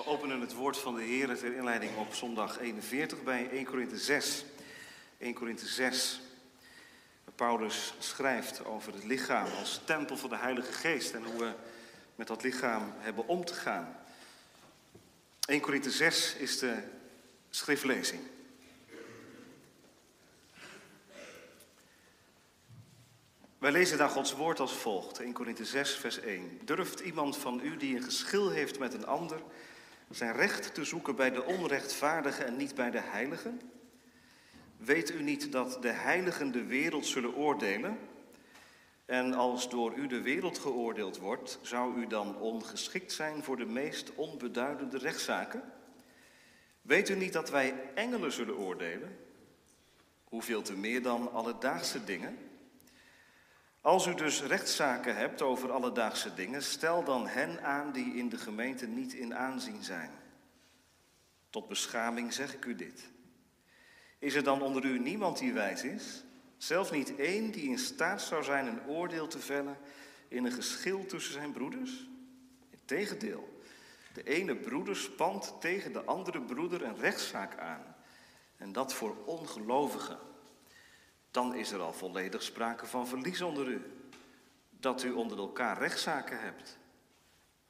We openen het woord van de Heer ter inleiding op zondag 41 bij 1 Korinthe 6. 1 Korinthe 6. Waar Paulus schrijft over het lichaam als tempel van de Heilige Geest en hoe we met dat lichaam hebben om te gaan. 1 Korinthe 6 is de schriftlezing. Wij lezen daar Gods woord als volgt, 1 Korinthe 6, vers 1. Durft iemand van u die een geschil heeft met een ander zijn recht te zoeken bij de onrechtvaardige en niet bij de heiligen? Weet u niet dat de heiligen de wereld zullen oordelen? En als door u de wereld geoordeeld wordt, zou u dan ongeschikt zijn voor de meest onbeduidende rechtszaken? Weet u niet dat wij engelen zullen oordelen? Hoeveel te meer dan alledaagse dingen? Als u dus rechtszaken hebt over alledaagse dingen, stel dan hen aan die in de gemeente niet in aanzien zijn. Tot beschaming zeg ik u dit. Is er dan onder u niemand die wijs is? Zelfs niet één die in staat zou zijn een oordeel te vellen in een geschil tussen zijn broeders? Integendeel, de ene broeder spant tegen de andere broeder een rechtszaak aan. En dat voor ongelovigen dan is er al volledig sprake van verlies onder u. Dat u onder elkaar rechtszaken hebt.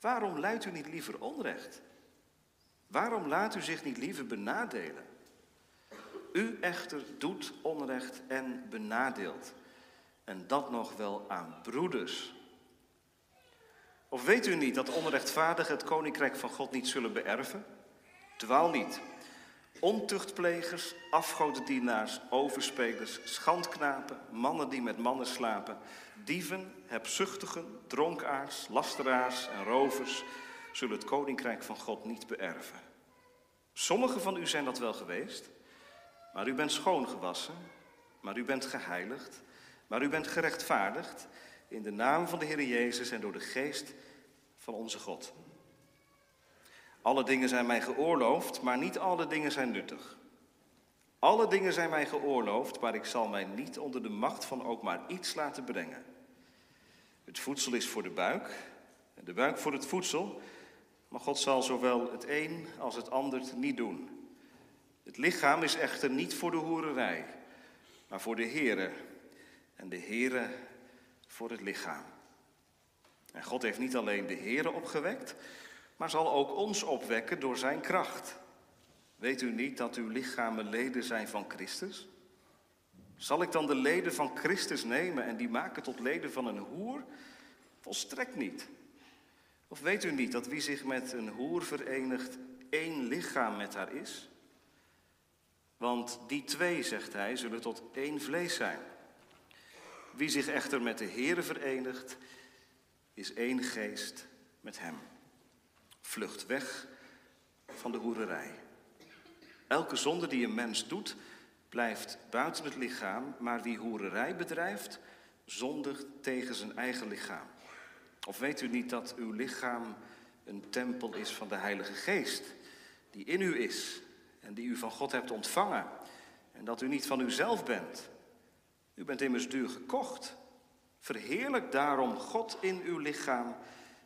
Waarom leidt u niet liever onrecht? Waarom laat u zich niet liever benadelen? U echter doet onrecht en benadeelt. En dat nog wel aan broeders. Of weet u niet dat onrechtvaardigen het koninkrijk van God niet zullen beërven? Dwaal niet. Ontuchtplegers, afgodendienaars, overspelers, schandknapen, mannen die met mannen slapen, dieven, hebzuchtigen, dronkaars, lasteraars en rovers zullen het koninkrijk van God niet beërven. Sommigen van u zijn dat wel geweest, maar u bent schoongewassen, maar u bent geheiligd, maar u bent gerechtvaardigd in de naam van de Heer Jezus en door de geest van onze God. Alle dingen zijn mij geoorloofd, maar niet alle dingen zijn nuttig. Alle dingen zijn mij geoorloofd, maar ik zal mij niet onder de macht van ook maar iets laten brengen. Het voedsel is voor de buik, en de buik voor het voedsel, maar God zal zowel het een als het ander niet doen. Het lichaam is echter niet voor de hoererij, maar voor de Here, en de Here voor het lichaam. En God heeft niet alleen de Here opgewekt, maar zal ook ons opwekken door zijn kracht. Weet u niet dat uw lichamen leden zijn van Christus? Zal ik dan de leden van Christus nemen en die maken tot leden van een hoer? Volstrekt niet. Of weet u niet dat wie zich met een hoer verenigt, één lichaam met haar is? Want die twee, zegt hij, zullen tot één vlees zijn. Wie zich echter met de Here verenigt, is één geest met hem. Vlucht weg van de hoererij. Elke zonde die een mens doet, blijft buiten het lichaam, maar wie hoererij bedrijft, zondigt tegen zijn eigen lichaam. Of weet u niet dat uw lichaam een tempel is van de Heilige Geest, die in u is en die u van God hebt ontvangen, en dat u niet van uzelf bent? U bent immers duur gekocht. Verheerlijk daarom God in uw lichaam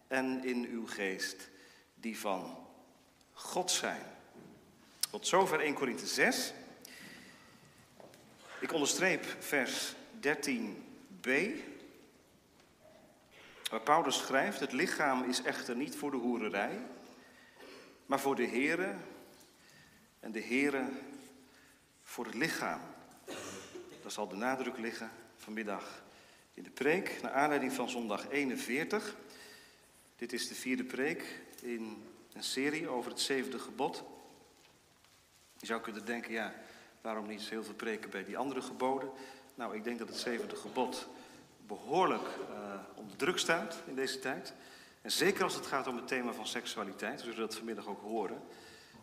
en in uw geest die van God zijn. Tot zover 1 Korinthe 6. Ik onderstreep vers 13b, waar Paulus schrijft, het lichaam is echter niet voor de hoererij, maar voor de Here en de Here voor het lichaam. Daar zal de nadruk liggen vanmiddag in de preek, naar aanleiding van zondag 41. Dit is de vierde preek in een serie over het zevende gebod. Je zou kunnen denken, ja, waarom niet heel veel preken bij die andere geboden? Nou, ik denk dat het zevende gebod behoorlijk uh, onder druk staat in deze tijd. En zeker als het gaat om het thema van seksualiteit, we zullen dat vanmiddag ook horen.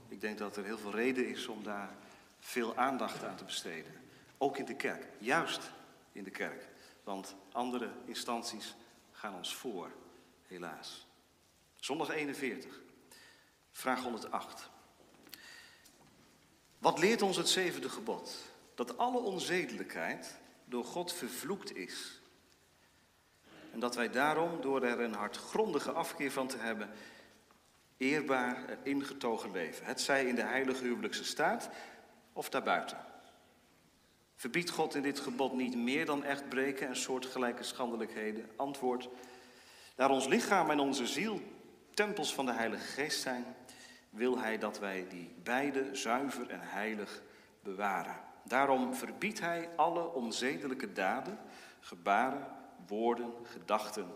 Ik denk dat er heel veel reden is om daar veel aandacht aan te besteden. Ook in de kerk, juist in de kerk. Want andere instanties gaan ons voor, helaas. Zondag 41, vraag 108. Wat leert ons het zevende gebod? Dat alle onzedelijkheid door God vervloekt is. En dat wij daarom, door er een hardgrondige afkeer van te hebben, eerbaar en ingetogen leven. Het zij in de heilige huwelijkse staat of daarbuiten. Verbiedt God in dit gebod niet meer dan echt breken en soortgelijke schandelijkheden? Antwoord, daar ons lichaam en onze ziel tempels van de Heilige Geest zijn, wil Hij dat wij die beide zuiver en heilig bewaren. Daarom verbiedt Hij alle onzedelijke daden, gebaren, woorden, gedachten,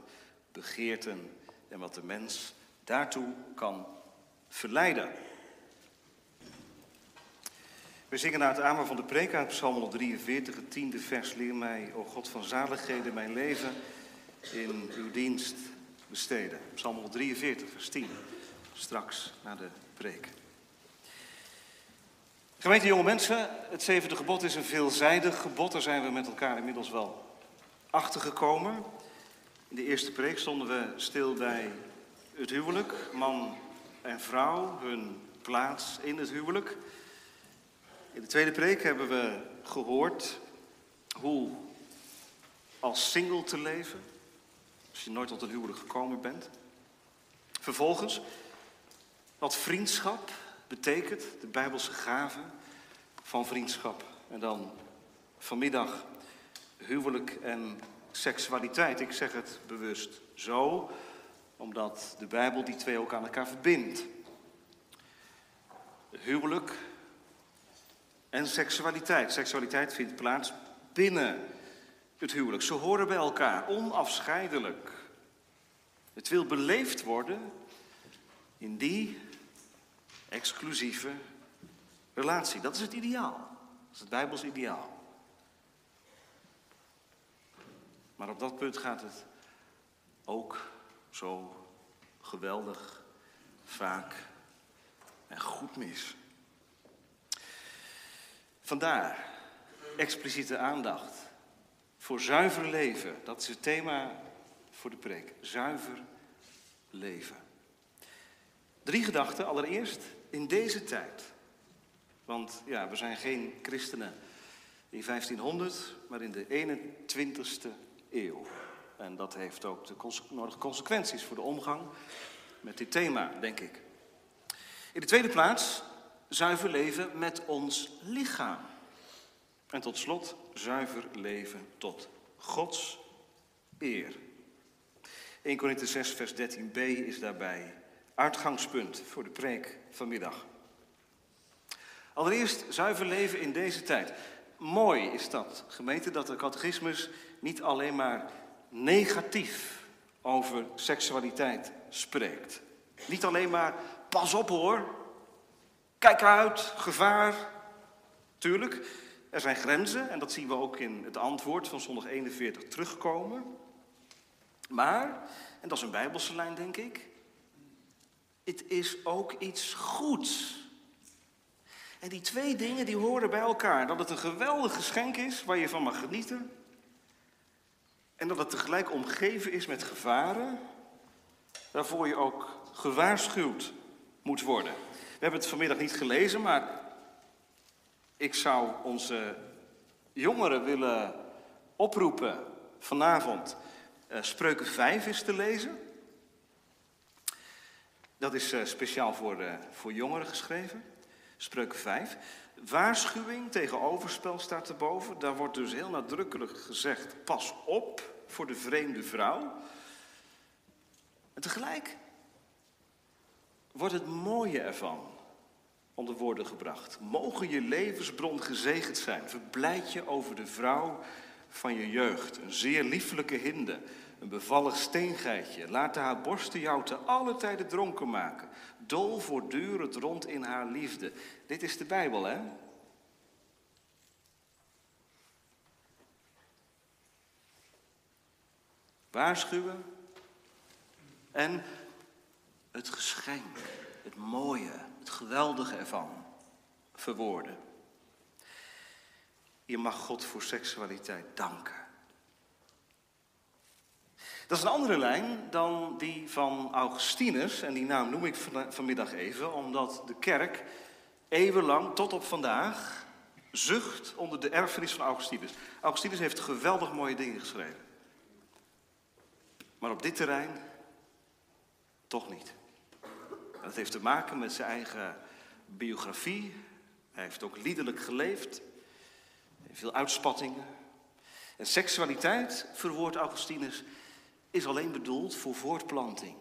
begeerten en wat de mens daartoe kan verleiden. We zingen naar het amen van de preek uit Psalm 143, het tiende vers. Leer mij, o God van zaligheden, mijn leven in uw dienst besteden. Psalm 143, vers 10. Straks na de preek. Gemeente jonge mensen, het zevende gebod is een veelzijdig gebod. Daar zijn we met elkaar inmiddels wel achter gekomen. In de eerste preek stonden we stil bij het huwelijk, man en vrouw, hun plaats in het huwelijk. In de tweede preek hebben we gehoord hoe als single te leven, als je nooit tot een huwelijk gekomen bent. Vervolgens wat vriendschap betekent, de Bijbelse gave van vriendschap. En dan vanmiddag huwelijk en seksualiteit. Ik zeg het bewust zo, omdat de Bijbel die twee ook aan elkaar verbindt. Huwelijk en seksualiteit. Seksualiteit vindt plaats binnen het huwelijk. Ze horen bij elkaar, onafscheidelijk. Het wil beleefd worden in die exclusieve relatie. Dat is het ideaal. Dat is het Bijbels ideaal. Maar op dat punt gaat het ook zo geweldig vaak en goed mis. Vandaar expliciete aandacht voor zuiver leven. Dat is het thema voor de preek. Zuiver leven. Drie gedachten. Allereerst in deze tijd. Want ja, we zijn geen christenen in 1500, maar in de 21ste eeuw. En dat heeft ook de nodige consequenties voor de omgang met dit thema, denk ik. In de tweede plaats, zuiver leven met ons lichaam. En tot slot, zuiver leven tot Gods eer. 1 Korinthe 6, vers 13b is daarbij uitgangspunt voor de preek vanmiddag. Allereerst zuiver leven in deze tijd. Mooi is dat, gemeente, dat de catechismus niet alleen maar negatief over seksualiteit spreekt. Niet alleen maar pas op hoor, kijk uit, gevaar. Tuurlijk, er zijn grenzen en dat zien we ook in het antwoord van zondag 41 terugkomen. Maar, en dat is een bijbelse lijn denk ik, het is ook iets goeds. En die twee dingen die horen bij elkaar. Dat het een geweldig geschenk is waar je van mag genieten. En dat het tegelijk omgeven is met gevaren waarvoor je ook gewaarschuwd moet worden. We hebben het vanmiddag niet gelezen, maar ik zou onze jongeren willen oproepen vanavond uh, Spreuken 5 is te lezen. Dat is uh, speciaal voor, uh, voor jongeren geschreven. Spreuken 5. Waarschuwing tegen overspel staat erboven. Daar wordt dus heel nadrukkelijk gezegd: pas op voor de vreemde vrouw. En tegelijk wordt het mooie ervan onder woorden gebracht. Mogen je levensbron gezegend zijn. Verblijd je over de vrouw van je jeugd. Een zeer lieflijke hinde. Een bevallig steengeitje. Laat haar borsten jou te alle tijden dronken maken. Dol voortdurend rond in haar liefde. Dit is de Bijbel, hè? Waarschuwen en het geschenk, het mooie, het geweldige ervan verwoorden. Je mag God voor seksualiteit danken. Dat is een andere lijn dan die van Augustinus. En die naam noem ik vanmiddag even, omdat de kerk eeuwenlang tot op vandaag zucht onder de erfenis van Augustinus. Augustinus heeft geweldig mooie dingen geschreven. Maar op dit terrein toch niet. Dat heeft te maken met zijn eigen biografie. Hij heeft ook liederlijk geleefd. Veel uitspattingen. En seksualiteit, verwoordt Augustinus, is alleen bedoeld voor voortplanting.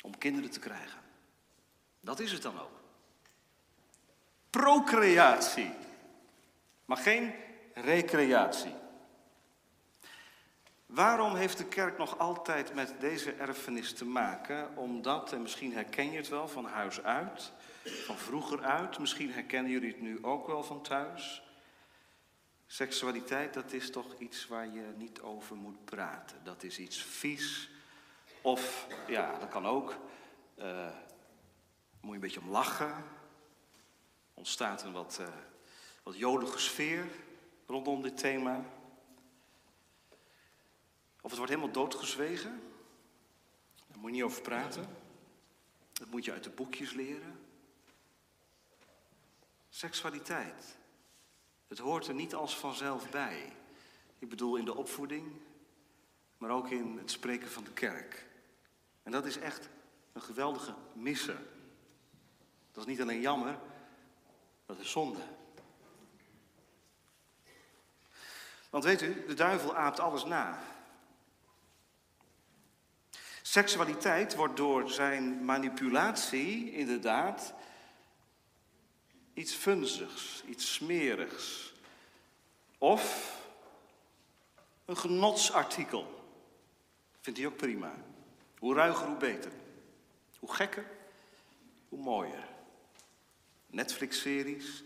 Om kinderen te krijgen. Dat is het dan ook. Procreatie. Maar geen recreatie. Waarom heeft de kerk nog altijd met deze erfenis te maken? Omdat, en misschien herken je het wel van huis uit, van vroeger uit, misschien herkennen jullie het nu ook wel van thuis. Seksualiteit, dat is toch iets waar je niet over moet praten. Dat is iets vies. Of, ja, dat kan ook. Uh, moet je een beetje om lachen. Ontstaat een wat, uh, wat jolige sfeer rondom dit thema. Of het wordt helemaal doodgezwegen. Daar moet je niet over praten. Dat moet je uit de boekjes leren. Seksualiteit. Het hoort er niet als vanzelf bij. Ik bedoel in de opvoeding, maar ook in het spreken van de kerk. En dat is echt een geweldige misser. Dat is niet alleen jammer, dat is zonde. Want weet u, de duivel aapt alles na. Seksualiteit wordt door zijn manipulatie inderdaad iets funzigs, iets smerigs. Of een genotsartikel. Vindt hij ook prima. Hoe ruiger, hoe beter. Hoe gekker, hoe mooier. Netflix-series,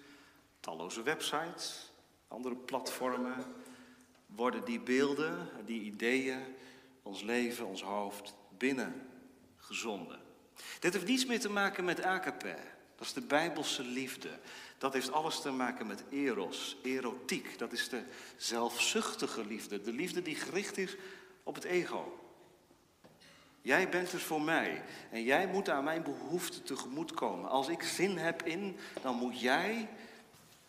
talloze websites, andere platformen. Worden die beelden, die ideeën, ons leven, ons hoofd binnengezonden. Dit heeft niets meer te maken met agape. Dat is de bijbelse liefde. Dat heeft alles te maken met eros, erotiek. Dat is de zelfzuchtige liefde. De liefde die gericht is op het ego. Jij bent er voor mij en jij moet aan mijn behoeften tegemoetkomen. Als ik zin heb in, dan moet jij,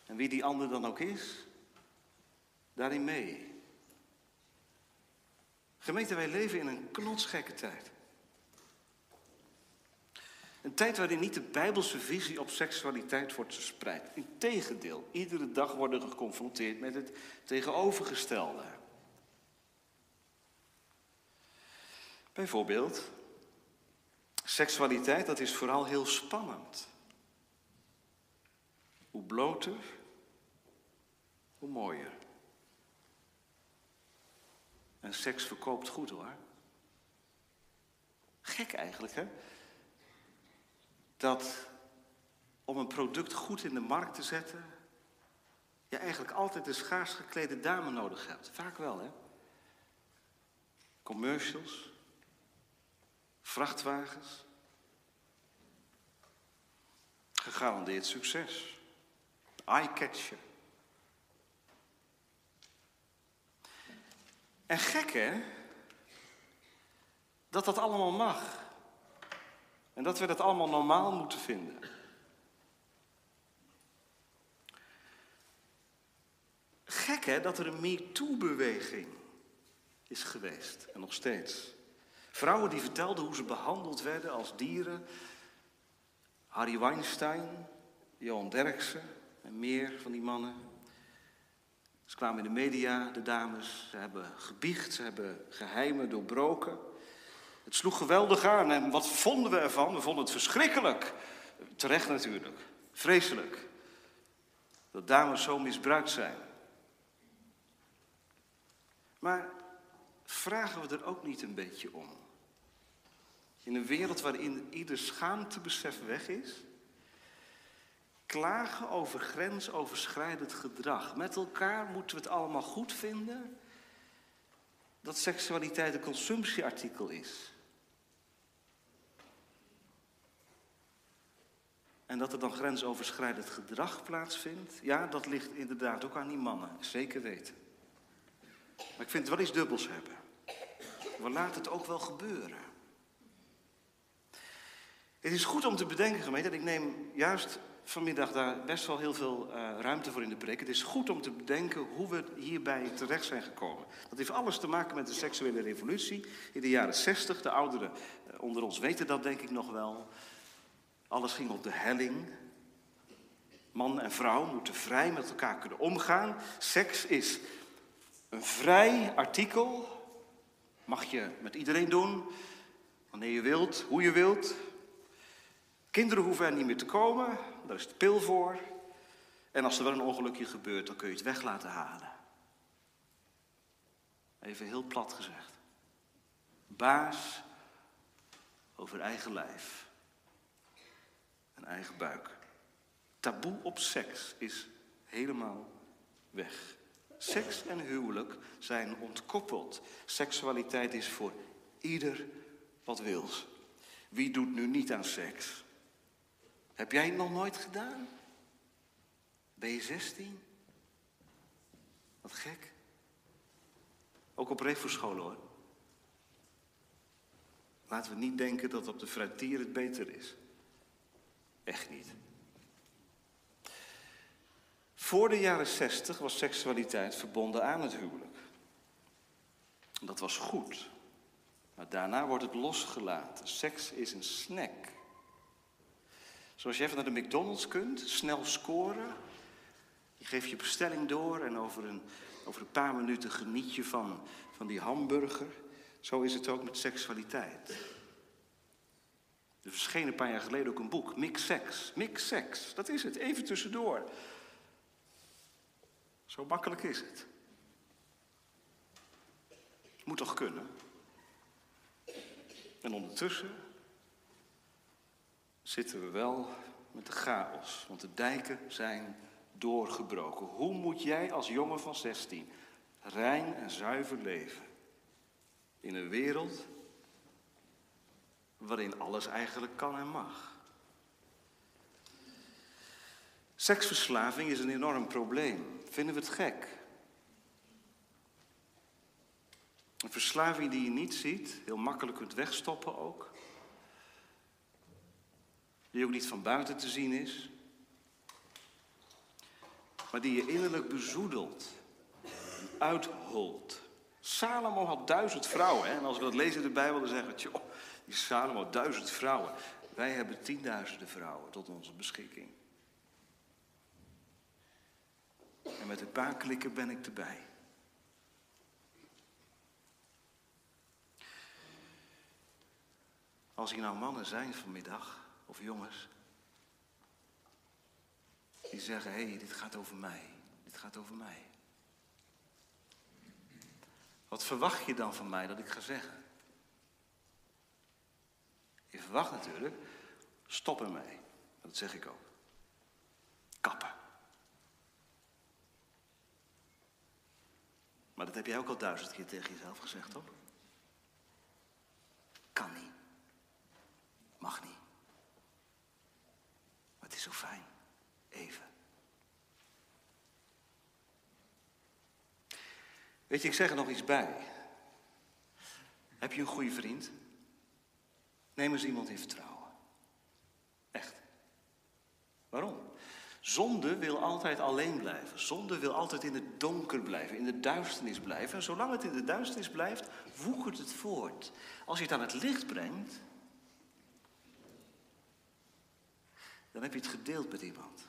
en wie die ander dan ook is, daarin mee. Gemeente, wij leven in een knotsgekke tijd. Een tijd waarin niet de bijbelse visie op seksualiteit wordt verspreid. Integendeel, iedere dag worden we geconfronteerd met het tegenovergestelde. Bijvoorbeeld, seksualiteit, dat is vooral heel spannend. Hoe bloter, hoe mooier. En seks verkoopt goed hoor. Gek eigenlijk, hè? Dat om een product goed in de markt te zetten, je eigenlijk altijd een schaars geklede dame nodig hebt. Vaak wel, hè? Commercials, vrachtwagens. Gegarandeerd succes. Eye-catcher. En gek hè, dat dat allemaal mag. En dat we dat allemaal normaal moeten vinden. Gek hè, dat er een MeToo-beweging is geweest en nog steeds. Vrouwen die vertelden hoe ze behandeld werden als dieren. Harry Weinstein, Johan Derksen en meer van die mannen. Ze kwamen in de media, de dames. Ze hebben gebiecht, ze hebben geheimen doorbroken. Het sloeg geweldig aan. En wat vonden we ervan? We vonden het verschrikkelijk. Terecht natuurlijk. Vreselijk. Dat dames zo misbruikt zijn. Maar vragen we er ook niet een beetje om? In een wereld waarin ieder schaamtebesef weg is, klagen over grensoverschrijdend gedrag. Met elkaar moeten we het allemaal goed vinden dat seksualiteit een consumptieartikel is. En dat er dan grensoverschrijdend gedrag plaatsvindt, ja, dat ligt inderdaad ook aan die mannen, zeker weten. Maar ik vind het wel iets dubbels hebben. We laten het ook wel gebeuren. Het is goed om te bedenken, gemeente, en ik neem juist vanmiddag daar best wel heel veel uh, ruimte voor in de preek. Het is goed om te bedenken hoe we hierbij terecht zijn gekomen. Dat heeft alles te maken met de seksuele revolutie in de jaren 60. De ouderen uh, onder ons weten dat denk ik nog wel. Alles ging op de helling. Man en vrouw moeten vrij met elkaar kunnen omgaan. Seks is een vrij artikel. Mag je met iedereen doen, wanneer je wilt, hoe je wilt. Kinderen hoeven er niet meer te komen, daar is de pil voor. En als er wel een ongelukje gebeurt, dan kun je het weg laten halen. Even heel plat gezegd. Baas over eigen lijf en eigen buik. Taboe op seks is helemaal weg. Seks en huwelijk zijn ontkoppeld. Seksualiteit is voor ieder wat wils. Wie doet nu niet aan seks? Heb jij het nog nooit gedaan? Ben je 16? Wat gek. Ook op scholen hoor. Laten we niet denken dat op de fruitier het beter is. Echt niet. Voor de jaren 60 was seksualiteit verbonden aan het huwelijk. Dat was goed. Maar daarna wordt het losgelaten. Seks is een snack. Zoals je even naar de McDonald's kunt, snel scoren. Je geeft je bestelling door en over een, over een paar minuten geniet je van, van die hamburger. Zo is het ook met seksualiteit. Er verscheen een paar jaar geleden ook een boek, Mix Sex. Mix Sex, dat is het, even tussendoor. Zo makkelijk is het. Moet toch kunnen? En ondertussen zitten we wel met de chaos, want de dijken zijn doorgebroken. Hoe moet jij als jongen van 16 rein en zuiver leven in een wereld waarin alles eigenlijk kan en mag? Seksverslaving is een enorm probleem. Vinden we het gek? Een verslaving die je niet ziet, heel makkelijk kunt wegstoppen ook. Die ook niet van buiten te zien is. Maar die je innerlijk bezoedelt uitholt. Salomo had duizend vrouwen. Hè? En als we dat lezen in de Bijbel, dan zeggen we: joh, die Salomo duizend vrouwen. Wij hebben tienduizenden vrouwen tot onze beschikking. En met een paar klikken ben ik erbij. Als hier nou mannen zijn vanmiddag, of jongens, die zeggen, hé, hey, dit gaat over mij, dit gaat over mij. Wat verwacht je dan van mij dat ik ga zeggen? Je verwacht natuurlijk, stop ermee. Dat zeg ik ook. Kappen. Maar dat heb jij ook al duizend keer tegen jezelf gezegd, toch? Kan niet. Mag niet. Het is zo fijn. Even. Weet je, ik zeg er nog iets bij. Heb je een goede vriend? Neem eens iemand in vertrouwen. Echt. Waarom? Zonde wil altijd alleen blijven. Zonde wil altijd in het donker blijven, in de duisternis blijven. En zolang het in de duisternis blijft, woekert het voort. Als je het aan het licht brengt, dan heb je het gedeeld met iemand.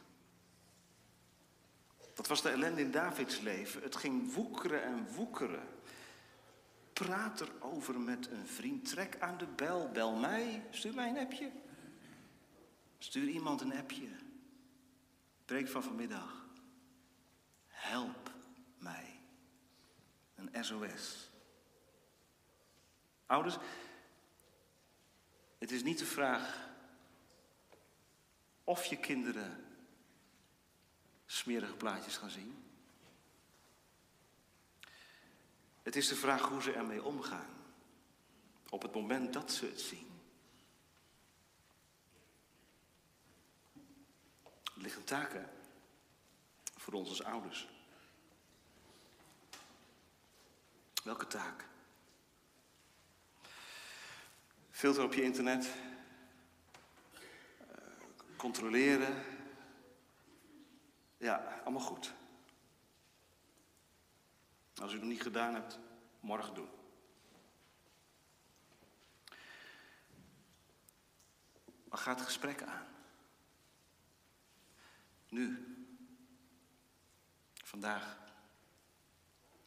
Dat was de ellende in Davids leven. Het ging woekeren en woekeren. Praat erover met een vriend. Trek aan de bel. Bel mij. Stuur mij een appje. Stuur iemand een appje. Preek van vanmiddag. Help mij. Een SOS. Ouders, het is niet de vraag of je kinderen smerige plaatjes gaan zien. Het is de vraag hoe ze ermee omgaan. Op het moment dat ze het zien. Er liggen taken voor ons als ouders. Welke taak? Filter op je internet. Controleren. Ja, allemaal goed. Als u het nog niet gedaan hebt, morgen doen. Maar ga het gesprek aan. Nu. Vandaag.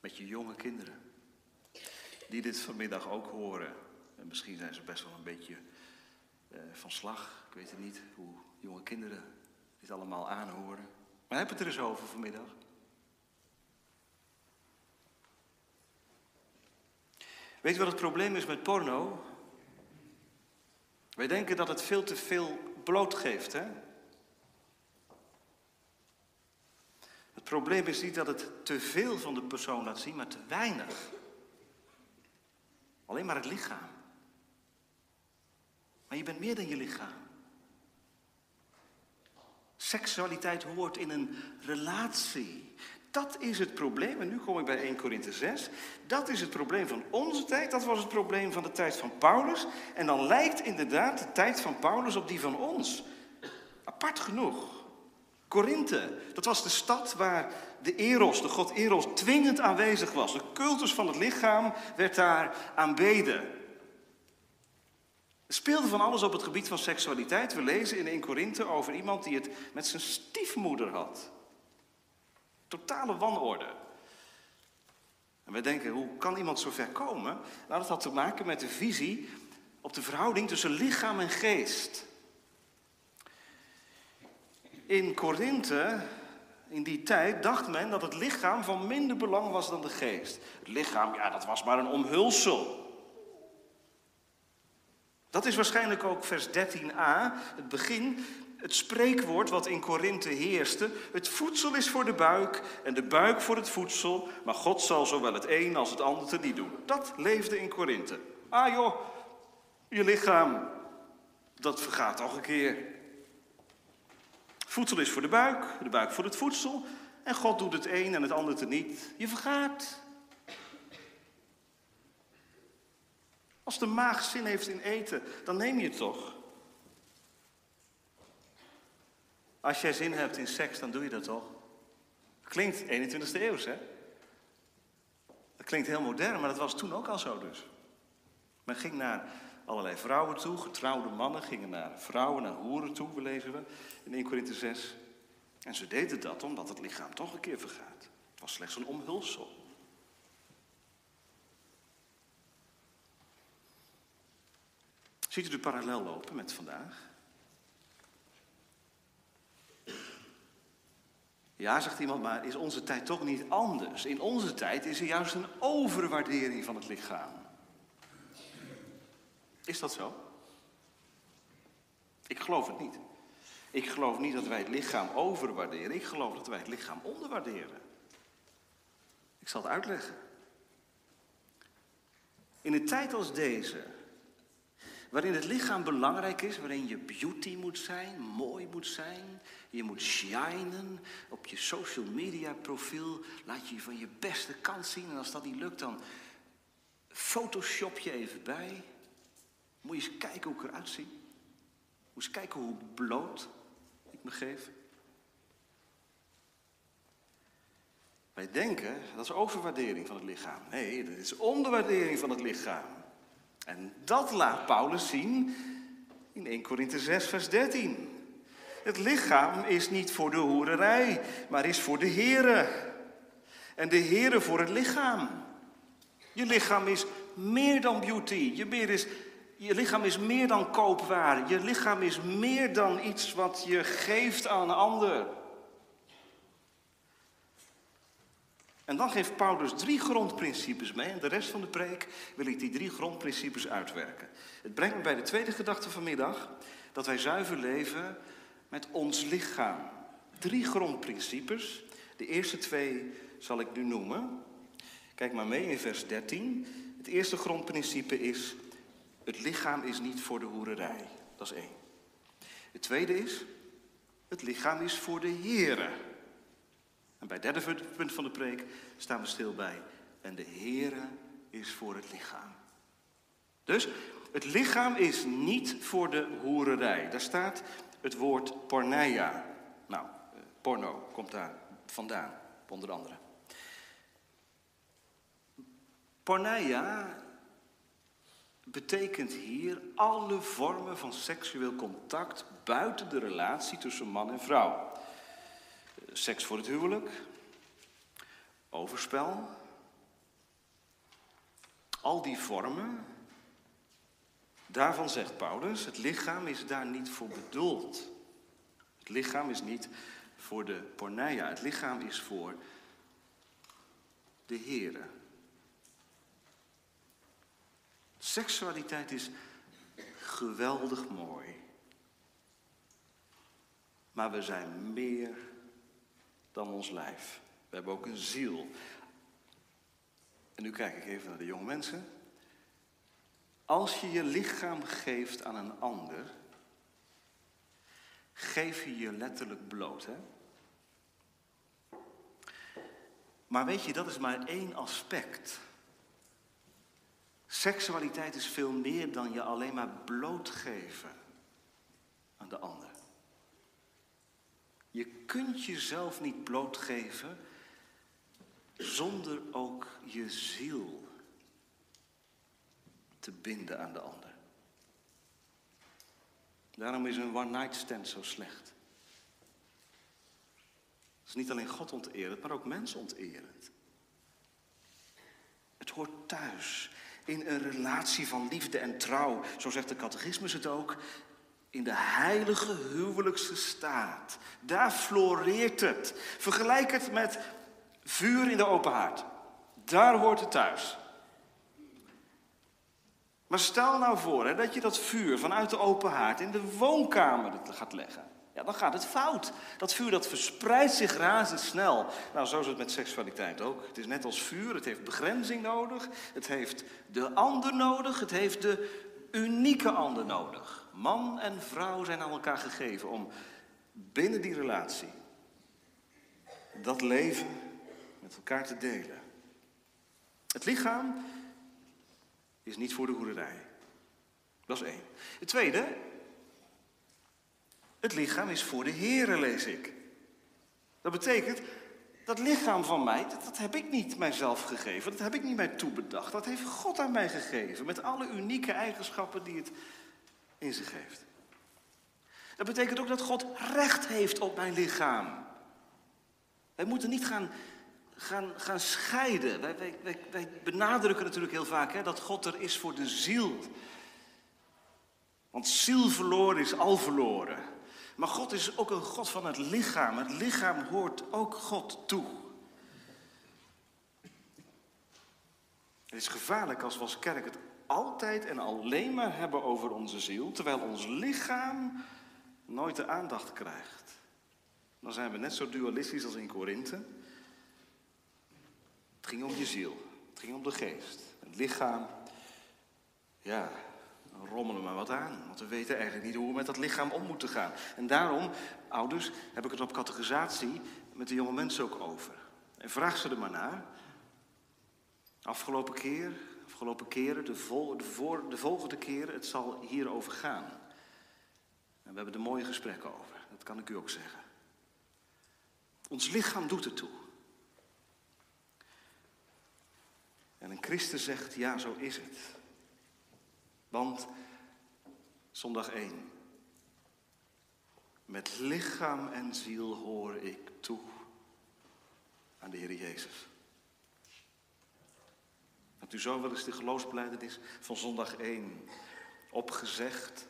Met je jonge kinderen. Die dit vanmiddag ook horen. En misschien zijn ze best wel een beetje eh, van slag. Ik weet het niet hoe jonge kinderen dit allemaal aanhoren. Maar heb het er eens over vanmiddag. Weet je wat het probleem is met porno? Wij denken dat het veel te veel bloot geeft, hè? Het probleem is niet dat het te veel van de persoon laat zien, maar te weinig. Alleen maar het lichaam. Maar je bent meer dan je lichaam. Seksualiteit hoort in een relatie. Dat is het probleem. En nu kom ik bij 1 Korinthe 6. Dat is het probleem van onze tijd. Dat was het probleem van de tijd van Paulus. En dan lijkt inderdaad de tijd van Paulus op die van ons. Apart genoeg. Korinthe, dat was de stad waar de Eros, de god Eros, dwingend aanwezig was. De cultus van het lichaam werd daar aanbeden. Speelde van alles op het gebied van seksualiteit. We lezen in 1 Korinthe over iemand die het met zijn stiefmoeder had. Totale wanorde. En we denken, hoe kan iemand zo ver komen? Nou, dat had te maken met de visie op de verhouding tussen lichaam en geest. In Korinthe, in die tijd, dacht men dat het lichaam van minder belang was dan de geest. Het lichaam, ja, dat was maar een omhulsel. Dat is waarschijnlijk ook vers 13a, het begin, het spreekwoord wat in Korinthe heerste. Het voedsel is voor de buik en de buik voor het voedsel, maar God zal zowel het een als het ander te niet doen. Dat leefde in Korinthe. Ah joh, je lichaam, dat vergaat toch een keer. Voedsel is voor de buik, de buik voor het voedsel. En God doet het een en het ander te niet. Je vergaat. Als de maag zin heeft in eten, dan neem je het toch. Als jij zin hebt in seks, dan doe je dat toch? Klinkt 21ste eeuws, hè? Dat klinkt heel modern, maar dat was toen ook al zo dus. Men ging naar allerlei vrouwen toe, getrouwde mannen gingen naar vrouwen, naar hoeren toe, lezen we in 1 Korinthe 6. En ze deden dat omdat het lichaam toch een keer vergaat. Het was slechts een omhulsel. Ziet u de parallel lopen met vandaag? Ja, zegt iemand, maar is onze tijd toch niet anders? In onze tijd is er juist een overwaardering van het lichaam. Is dat zo? Ik geloof het niet. Ik geloof niet dat wij het lichaam overwaarderen. Ik geloof dat wij het lichaam onderwaarderen. Ik zal het uitleggen. In een tijd als deze, waarin het lichaam belangrijk is, waarin je beauty moet zijn, mooi moet zijn, je moet shinen op je social media profiel, laat je van je beste kant zien en als dat niet lukt, dan photoshop je even bij. Moet je eens kijken hoe ik eruit zie. Moet je eens kijken hoe bloot ik me geef. Wij denken, dat is overwaardering van het lichaam. Nee, dat is onderwaardering van het lichaam. En dat laat Paulus zien in 1 Korinthe 6, vers 13. Het lichaam is niet voor de hoererij, maar is voor de Here. En de Here voor het lichaam. Je lichaam is meer dan beauty. Je, je lichaam is meer dan koopwaar. Je lichaam is meer dan iets wat je geeft aan een ander. En dan geeft Paulus drie grondprincipes mee. En de rest van de preek wil ik die drie grondprincipes uitwerken. Het brengt me bij de tweede gedachte vanmiddag. Dat wij zuiver leven met ons lichaam. Drie grondprincipes. De eerste twee zal ik nu noemen. Kijk maar mee in vers 13. Het eerste grondprincipe is: het lichaam is niet voor de hoererij. Dat is één. Het tweede is: het lichaam is voor de Here. En bij het derde punt van de preek staan we stil bij. En de Here is voor het lichaam. Dus het lichaam is niet voor de hoererij. Daar staat het woord porneia. Nou, eh, porno komt daar vandaan, onder andere. Porneia betekent hier alle vormen van seksueel contact buiten de relatie tussen man en vrouw. Seks voor het huwelijk, overspel, al die vormen, daarvan zegt Paulus, het lichaam is daar niet voor bedoeld. Het lichaam is niet voor de porneia, het lichaam is voor de Here. Seksualiteit is geweldig mooi. Maar we zijn meer dan ons lijf. We hebben ook een ziel. En nu kijk ik even naar de jonge mensen. Als je je lichaam geeft aan een ander, geef je je letterlijk bloot. Hè? Maar weet je, dat is maar één aspect. Seksualiteit is veel meer dan je alleen maar blootgeven aan de ander. Je kunt jezelf niet blootgeven zonder ook je ziel te binden aan de ander. Daarom is een one-night stand zo slecht. Het is niet alleen God onterend, maar ook mens onterend. Het hoort thuis in een relatie van liefde en trouw. Zo zegt de catechismus het ook. In de heilige huwelijkse staat. Daar floreert het. Vergelijk het met vuur in de open haard. Daar hoort het thuis. Maar stel nou voor hè, dat je dat vuur vanuit de open haard in de woonkamer gaat leggen. Ja, dan gaat het fout. Dat vuur dat verspreidt zich razendsnel. Nou, zo is het met seksualiteit ook. Het is net als vuur, het heeft begrenzing nodig. Het heeft de ander nodig. Het heeft de unieke ander nodig. Man en vrouw zijn aan elkaar gegeven om binnen die relatie dat leven met elkaar te delen. Het lichaam is niet voor de hoerderij. Dat is één. Het tweede, het lichaam is voor de Heere, lees ik. Dat betekent, dat lichaam van mij, dat, dat, heb ik niet mijzelf gegeven. Dat heb ik niet mij toebedacht. Dat heeft God aan mij gegeven. Met alle unieke eigenschappen die het in zich heeft. Dat betekent ook dat God recht heeft op mijn lichaam. Wij moeten niet gaan, gaan, gaan scheiden. Wij, wij, wij, wij benadrukken natuurlijk heel vaak hè, dat God er is voor de ziel. Want ziel verloren is al verloren. Maar God is ook een God van het lichaam. Het lichaam hoort ook God toe. Het is gevaarlijk als we als kerk het altijd en alleen maar hebben over onze ziel, terwijl ons lichaam nooit de aandacht krijgt. Dan zijn we net zo dualistisch als in Korinthe. Het ging om je ziel, het ging om de geest. Het lichaam, ja, rommelen maar wat aan. Want we weten eigenlijk niet hoe we met dat lichaam om moeten gaan. En daarom, ouders, heb ik het op categorisatie met de jonge mensen ook over. En vraag ze er maar naar. Afgelopen keer, afgelopen keren, de, voor, de volgende keren, het zal hierover gaan. En we hebben er mooie gesprekken over, dat kan ik u ook zeggen. Ons lichaam doet ertoe. En een christen zegt, ja, zo is het. Want, zondag 1, met lichaam en ziel hoor ik toe aan de Heer Jezus. U zo wel eens de geloofsbeleidenis van zondag 1 opgezegd?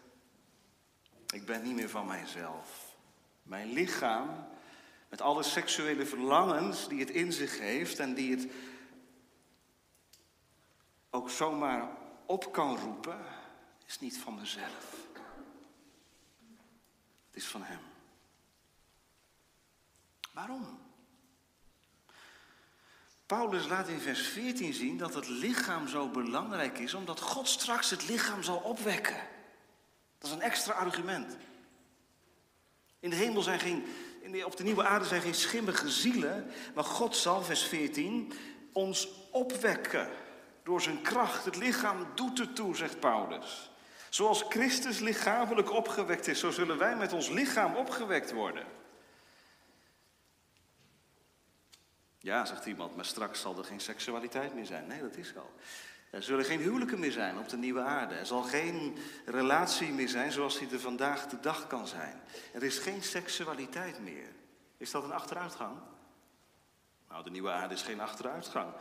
Ik ben niet meer van mijzelf. Mijn lichaam, met alle seksuele verlangens die het in zich heeft en die het ook zomaar op kan roepen, is niet van mezelf. Het is van Hem. Waarom? Paulus laat in vers 14 zien dat het lichaam zo belangrijk is, omdat God straks het lichaam zal opwekken. Dat is een extra argument. In de hemel zijn geen, op de nieuwe aarde zijn geen schimmige zielen, maar God zal, vers 14, ons opwekken door zijn kracht. Het lichaam doet ertoe, zegt Paulus. Zoals Christus lichamelijk opgewekt is, zo zullen wij met ons lichaam opgewekt worden. Ja, zegt iemand, maar straks zal er geen seksualiteit meer zijn. Nee, dat is zo. Er zullen geen huwelijken meer zijn op de nieuwe aarde. Er zal geen relatie meer zijn zoals die er vandaag de dag kan zijn. Er is geen seksualiteit meer. Is dat een achteruitgang? Nou, de nieuwe aarde is geen achteruitgang.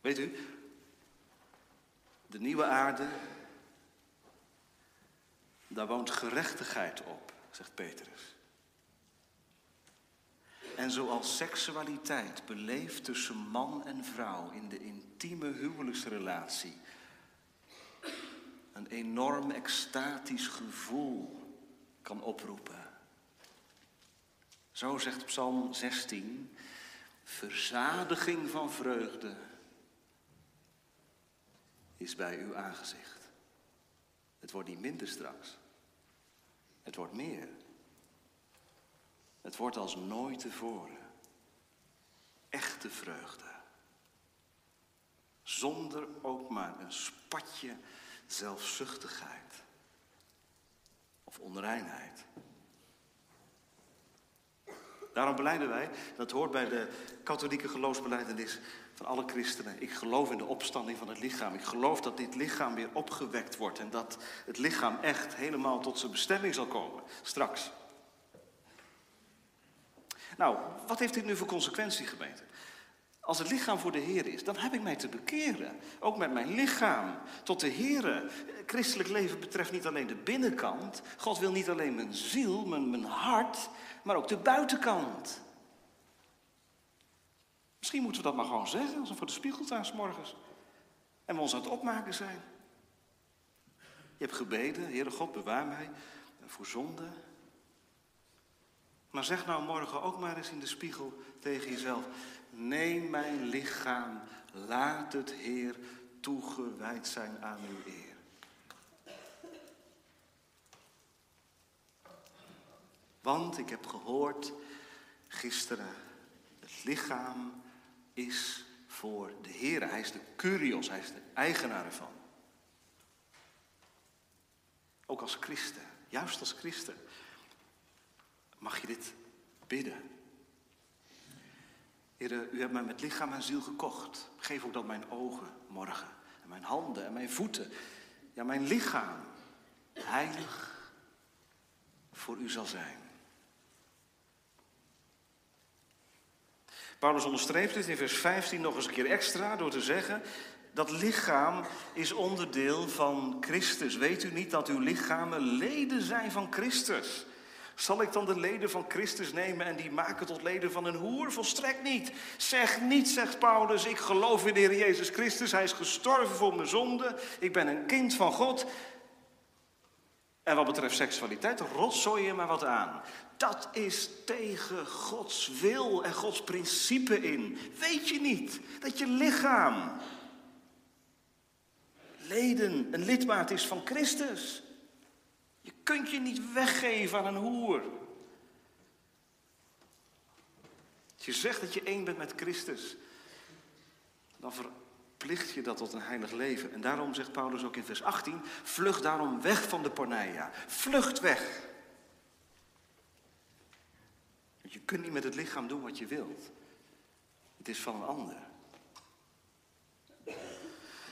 Weet u, de nieuwe aarde, daar woont gerechtigheid op, zegt Petrus. En zoals seksualiteit beleefd tussen man en vrouw in de intieme huwelijksrelatie een enorm extatisch gevoel kan oproepen. Zo zegt Psalm 16, verzadiging van vreugde is bij uw aangezicht. Het wordt niet minder straks. Het wordt meer. Het wordt als nooit tevoren. Echte vreugde. Zonder ook maar een spatje zelfzuchtigheid of onreinheid. Daarom beleiden wij, dat hoort bij de katholieke geloofsbeleidenis van alle christenen. Ik geloof in de opstanding van het lichaam. Ik geloof dat dit lichaam weer opgewekt wordt en dat het lichaam echt helemaal tot zijn bestemming zal komen, straks. Nou, wat heeft dit nu voor consequentie, gemeente? Als het lichaam voor de Heer is, dan heb ik mij te bekeren. Ook met mijn lichaam tot de Heer. Christelijk leven betreft niet alleen de binnenkant. God wil niet alleen mijn ziel, mijn, mijn hart, maar ook de buitenkant. Misschien moeten we dat maar gewoon zeggen als we voor de spiegel staan s morgens. En we ons aan het opmaken zijn. Je hebt gebeden, Heere God, bewaar mij voor zonde. Maar zeg nou morgen ook maar eens in de spiegel tegen jezelf. Neem mijn lichaam, laat het Heer toegewijd zijn aan uw eer. Want ik heb gehoord gisteren, het lichaam is voor de Heer. Hij is de curios, hij is de eigenaar ervan. Ook als christen, juist als christen, mag je dit bidden. Heer, u hebt mij met lichaam en ziel gekocht. Geef ook dat mijn ogen morgen, en mijn handen en mijn voeten, ja mijn lichaam, heilig voor u zal zijn. Paulus onderstreept dit in vers 15 nog eens een keer extra door te zeggen: dat lichaam is onderdeel van Christus. Weet u niet dat uw lichamen leden zijn van Christus? Zal ik dan de leden van Christus nemen en die maken tot leden van een hoer? Volstrekt niet. Zeg niet, zegt Paulus, ik geloof in de Heer Jezus Christus. Hij is gestorven voor mijn zonde. Ik ben een kind van God. En wat betreft seksualiteit, rotzooi je maar wat aan. Dat is tegen Gods wil en Gods principe in. Weet je niet dat je lichaam leden, een lidmaat is van Christus? Kunt je niet weggeven aan een hoer. Als je zegt dat je één bent met Christus, dan verplicht je dat tot een heilig leven. En daarom zegt Paulus ook in vers 18, vlucht daarom weg van de porneia. Vlucht weg. Want je kunt niet met het lichaam doen wat je wilt. Het is van een ander.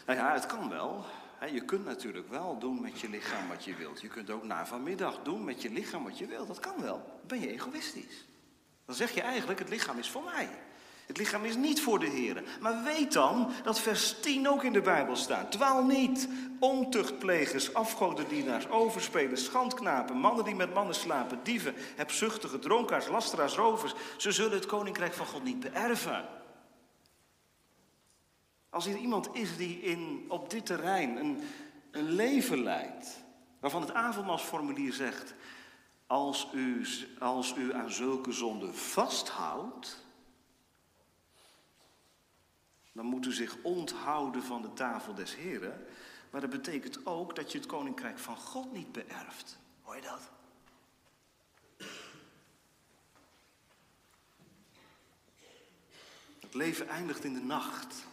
Nou ja, het kan wel. Je kunt natuurlijk wel doen met je lichaam wat je wilt. Je kunt ook na vanmiddag doen met je lichaam wat je wilt. Dat kan wel. Dan ben je egoïstisch. Dan zeg je eigenlijk, het lichaam is voor mij. Het lichaam is niet voor de Heer. Maar weet dan dat vers 10 ook in de Bijbel staat. Dwaal niet, ontuchtplegers, afgodendienaars, overspelers, schandknapen, mannen die met mannen slapen, dieven, hebzuchtige, dronkaars, lasteraars, rovers. Ze zullen het koninkrijk van God niet beërven. Als er iemand is die in, op dit terrein een, een leven leidt, waarvan het avondmaalsformulier zegt, als u, als u aan zulke zonden vasthoudt, dan moet u zich onthouden van de tafel des Heren. Maar dat betekent ook dat je het koninkrijk van God niet beërft. Hoor je dat? Het leven eindigt in de nacht.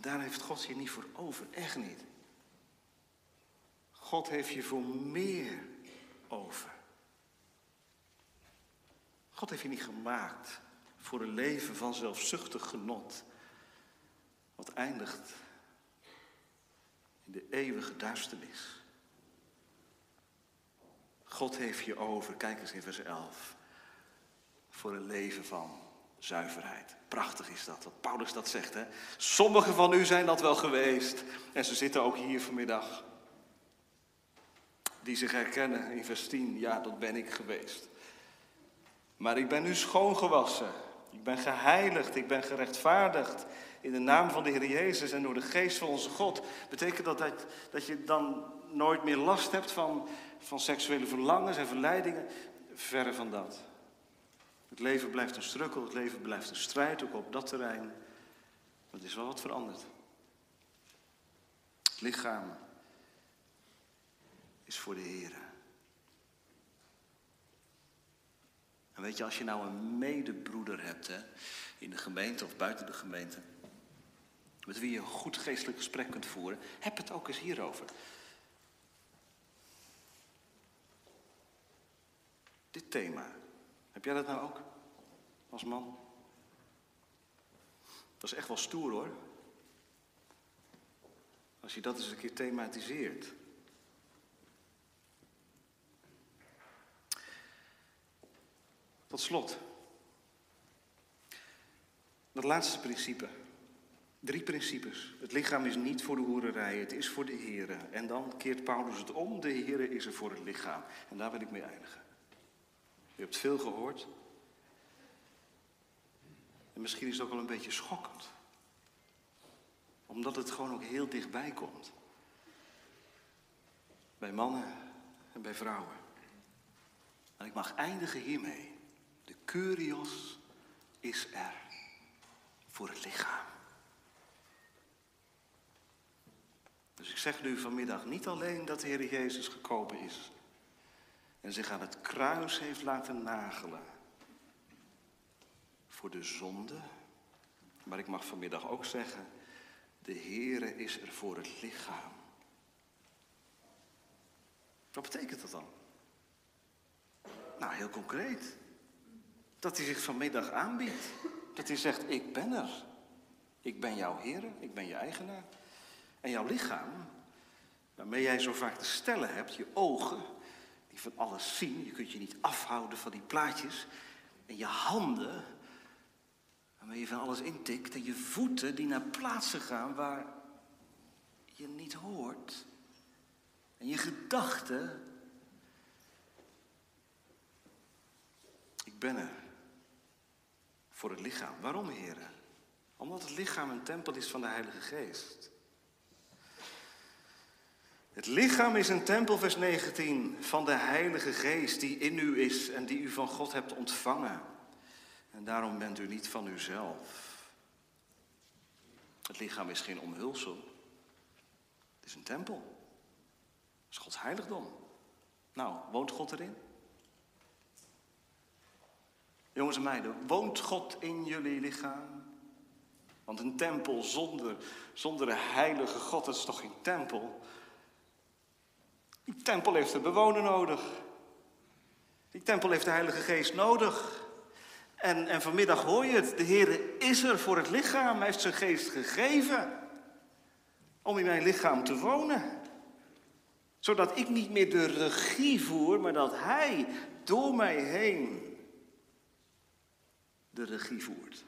Daar heeft God je niet voor over, echt niet. God heeft je voor meer over. God heeft je niet gemaakt voor een leven van zelfzuchtig genot, wat eindigt in de eeuwige duisternis. God heeft je over, kijk eens in vers 11, voor een leven van zuiverheid. Prachtig is dat, wat Paulus dat zegt. Hè? Sommigen van u zijn dat wel geweest. En ze zitten ook hier vanmiddag. Die zich herkennen in vers 10. Ja, dat ben ik geweest. Maar ik ben nu schoongewassen. Ik ben geheiligd. Ik ben gerechtvaardigd. In de naam van de Heer Jezus en door de geest van onze God. Betekent dat dat, dat je dan nooit meer last hebt van, van seksuele verlangens en verleidingen? Verre van dat. Het leven blijft een strukkel, het leven blijft een strijd, ook op dat terrein. Het is wel wat veranderd. Het lichaam is voor de Heer. En weet je, als je nou een medebroeder hebt hè, in de gemeente of buiten de gemeente, met wie je een goed geestelijk gesprek kunt voeren, heb het ook eens hierover. Dit thema. Heb jij dat nou ook? Als man? Dat is echt wel stoer hoor. Als je dat eens een keer thematiseert. Tot slot. Dat laatste principe. Drie principes. Het lichaam is niet voor de hoererij, het is voor de Heer. En dan keert Paulus het om, de Heer is er voor het lichaam. En daar wil ik mee eindigen. U hebt veel gehoord. En misschien is het ook wel een beetje schokkend. Omdat het gewoon ook heel dichtbij komt. Bij mannen en bij vrouwen. En ik mag eindigen hiermee. De Curios is er voor het lichaam. Dus ik zeg nu vanmiddag niet alleen dat de Heer Jezus gekomen is en zich aan het kruis heeft laten nagelen voor de zonde, maar ik mag vanmiddag ook zeggen, de Heere is er voor het lichaam. Wat betekent dat dan? Nou, heel concreet. Dat hij zich vanmiddag aanbiedt. Dat hij zegt, ik ben er. Ik ben jouw Heer, ik ben je eigenaar. En jouw lichaam, waarmee jij zo vaak te stellen hebt, je ogen, die van alles zien. Je kunt je niet afhouden van die plaatjes. En je handen, waarmee je van alles intikt. En je voeten die naar plaatsen gaan waar je niet hoort. En je gedachten. Ik ben er voor het lichaam. Waarom, heren? Omdat het lichaam een tempel is van de Heilige Geest. Het lichaam is een tempel, vers 19, van de Heilige Geest die in u is en die u van God hebt ontvangen. En daarom bent u niet van uzelf. Het lichaam is geen omhulsel. Het is een tempel. Het is Gods heiligdom. Nou, woont God erin? Jongens en meiden, woont God in jullie lichaam? Want een tempel zonder, zonder de heilige God, dat is toch geen tempel? Die tempel heeft een bewoner nodig. Die tempel heeft de Heilige Geest nodig. En, en vanmiddag hoor je het, de Heer is er voor het lichaam. Hij heeft zijn geest gegeven om in mijn lichaam te wonen. Zodat ik niet meer de regie voer, maar dat Hij door mij heen de regie voert.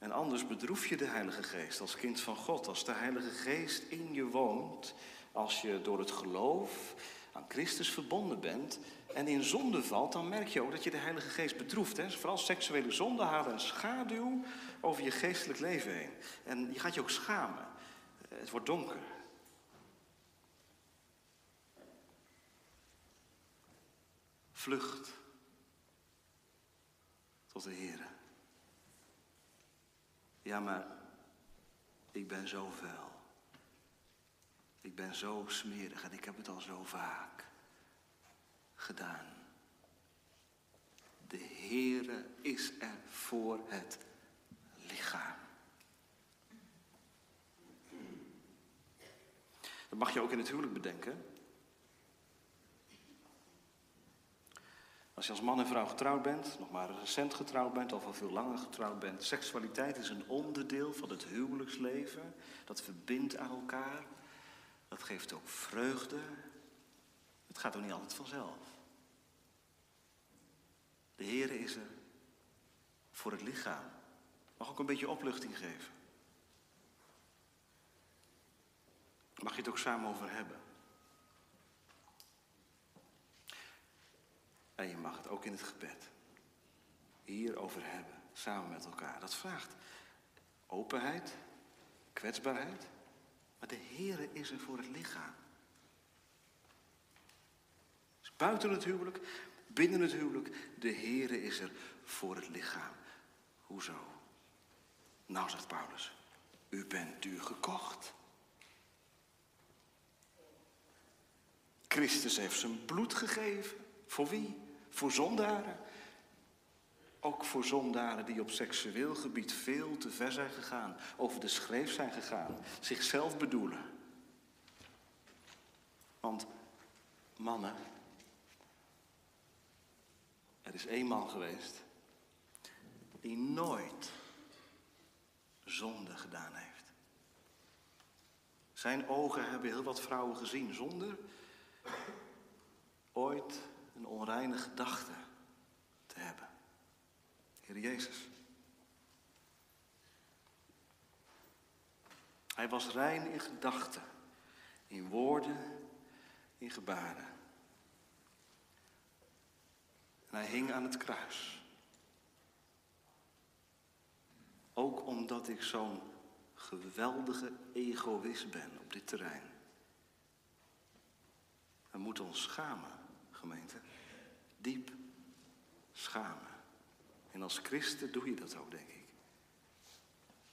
En anders bedroef je de Heilige Geest als kind van God. Als de Heilige Geest in je woont, als je door het geloof aan Christus verbonden bent en in zonde valt, dan merk je ook dat je de Heilige Geest bedroeft. Hè? Vooral seksuele zonde halen een schaduw over je geestelijk leven heen. En je gaat je ook schamen. Het wordt donker. Vlucht tot de Heer. Ja, maar ik ben zo vuil. Ik ben zo smerig en ik heb het al zo vaak gedaan. De Heere is er voor het lichaam. Dat mag je ook in het huwelijk bedenken. Als je als man en vrouw getrouwd bent, nog maar recent getrouwd bent of al veel langer getrouwd bent, seksualiteit is een onderdeel van het huwelijksleven. Dat verbindt aan elkaar. Dat geeft ook vreugde. Het gaat ook niet altijd vanzelf. De Heer is er voor het lichaam. Mag ook een beetje opluchting geven. Mag je het ook samen over hebben. En je mag het ook in het gebed hierover hebben, samen met elkaar. Dat vraagt openheid, kwetsbaarheid, maar de Heere is er voor het lichaam. Dus buiten het huwelijk, binnen het huwelijk, de Heere is er voor het lichaam. Hoezo? Nou, zegt Paulus, u bent duur gekocht. Christus heeft zijn bloed gegeven. Voor wie? Voor zondaren. Ook voor zondaren die op seksueel gebied veel te ver zijn gegaan, over de schreef zijn gegaan, zichzelf bedoelen. Want mannen, er is één man geweest die nooit zonde gedaan heeft. Zijn ogen hebben heel wat vrouwen gezien zonder ooit een onreine gedachte te hebben. Heer Jezus. Hij was rein in gedachten, in woorden, in gebaren. En hij hing aan het kruis. Ook omdat ik zo'n geweldige egoïst ben op dit terrein. We moeten ons schamen, gemeente. Diep schamen. En als christen doe je dat ook, denk ik.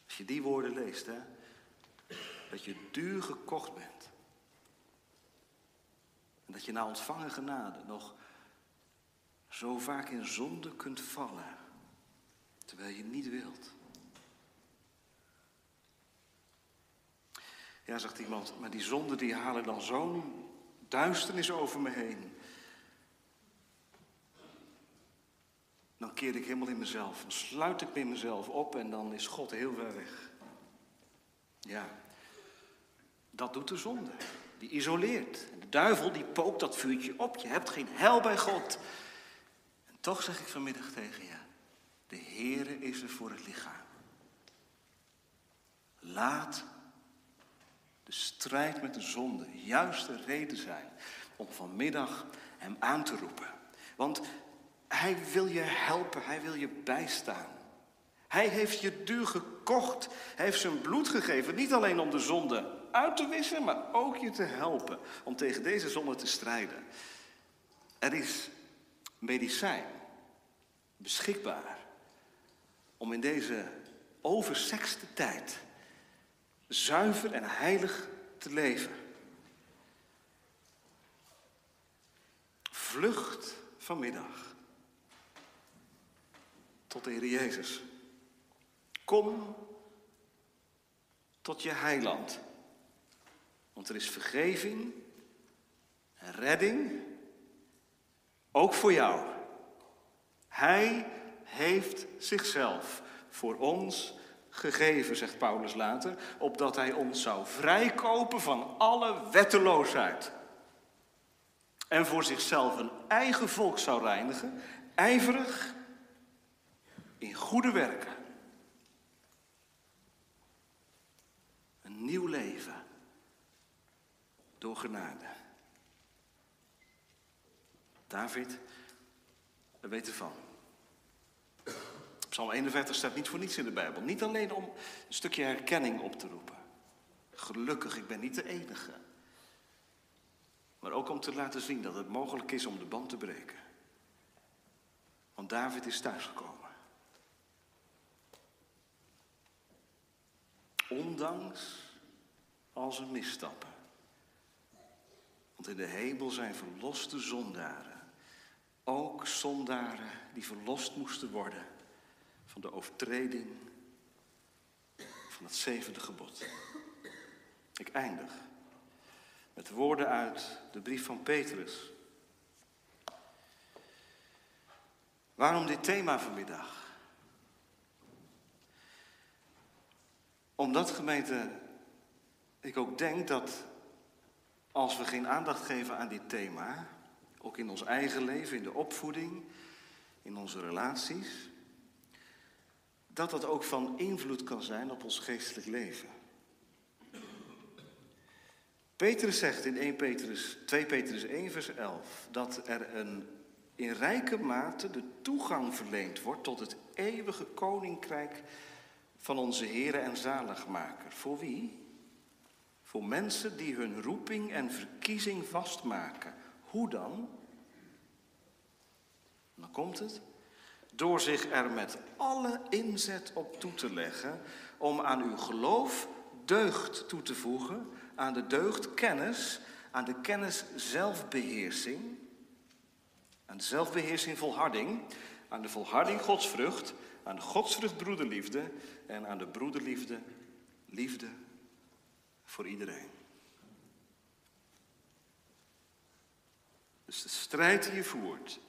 Als je die woorden leest, hè, dat je duur gekocht bent. En dat je na ontvangen genade nog zo vaak in zonde kunt vallen, terwijl je niet wilt. Ja, zegt iemand, maar die zonden die halen dan zo'n duisternis over me heen. Dan keer ik helemaal in mezelf. Dan sluit ik me in mezelf op en dan is God heel ver weg. Ja, dat doet de zonde. Die isoleert. De duivel die pookt dat vuurtje op. Je hebt geen hel bij God. En toch zeg ik vanmiddag tegen je. De Heere is er voor het lichaam. Laat de strijd met de zonde juist de reden zijn om vanmiddag hem aan te roepen. Want hij wil je helpen, hij wil je bijstaan. Hij heeft je duur gekocht. Hij heeft zijn bloed gegeven, niet alleen om de zonde uit te wissen, maar ook je te helpen om tegen deze zonde te strijden. Er is medicijn beschikbaar om in deze oversexte tijd zuiver en heilig te leven. Vlucht vanmiddag tot de Heer Jezus. Kom tot je heiland. Want er is vergeving en redding, ook voor jou. Hij heeft zichzelf voor ons gegeven, zegt Paulus later, opdat hij ons zou vrijkopen van alle wetteloosheid. En voor zichzelf een eigen volk zou reinigen, ijverig in goede werken. Een nieuw leven door genade. David, we weten van. Psalm 41 staat niet voor niets in de Bijbel. Niet alleen om een stukje herkenning op te roepen. Gelukkig, ik ben niet de enige. Maar ook om te laten zien dat het mogelijk is om de band te breken. Want David is thuisgekomen. Ondanks al zijn misstappen. Want in de hemel zijn verloste zondaren. Ook zondaren die verlost moesten worden van de overtreding van het zevende gebod. Ik eindig met woorden uit de brief van Petrus. Waarom dit thema vanmiddag? Omdat gemeente, ik ook denk dat als we geen aandacht geven aan dit thema, ook in ons eigen leven, in de opvoeding, in onze relaties, dat dat ook van invloed kan zijn op ons geestelijk leven. Petrus zegt in 1 Petrus, 2 Petrus 1, vers 11 dat er een in rijke mate de toegang verleend wordt tot het eeuwige koninkrijk van onze Heer en Zaligmaker. Voor wie? Voor mensen die hun roeping en verkiezing vastmaken. Hoe dan? Dan komt het. Door zich er met alle inzet op toe te leggen om aan uw geloof deugd toe te voegen, aan de deugd kennis, aan de kennis zelfbeheersing, aan de zelfbeheersing volharding, aan de volharding godsvrucht, aan de godsvrucht broederliefde en aan de broederliefde liefde voor iedereen. Dus de strijd die je voert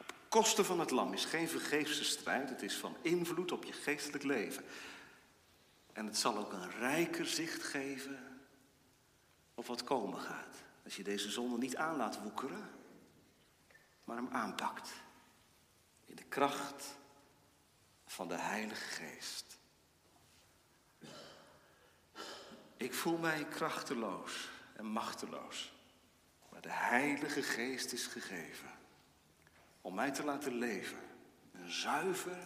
op kosten van het lam is geen vergeefse strijd. Het is van invloed op je geestelijk leven. En het zal ook een rijker zicht geven op wat komen gaat. Als je deze zonde niet aan laat woekeren, maar hem aanpakt. In de kracht van de Heilige Geest. Ik voel mij krachteloos en machteloos. Maar de Heilige Geest is gegeven om mij te laten leven. Een zuiver,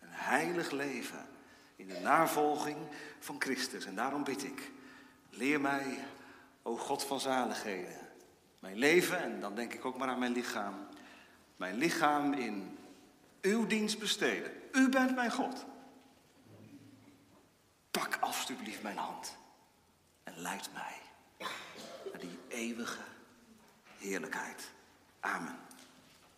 een heilig leven in de navolging van Christus. En daarom bid ik, leer mij, o God van zaligheden, mijn leven, en dan denk ik ook maar aan mijn lichaam, mijn lichaam in uw dienst besteden. U bent mijn God. Pak alstublieft mijn hand en leid mij naar die eeuwige heerlijkheid. Amen.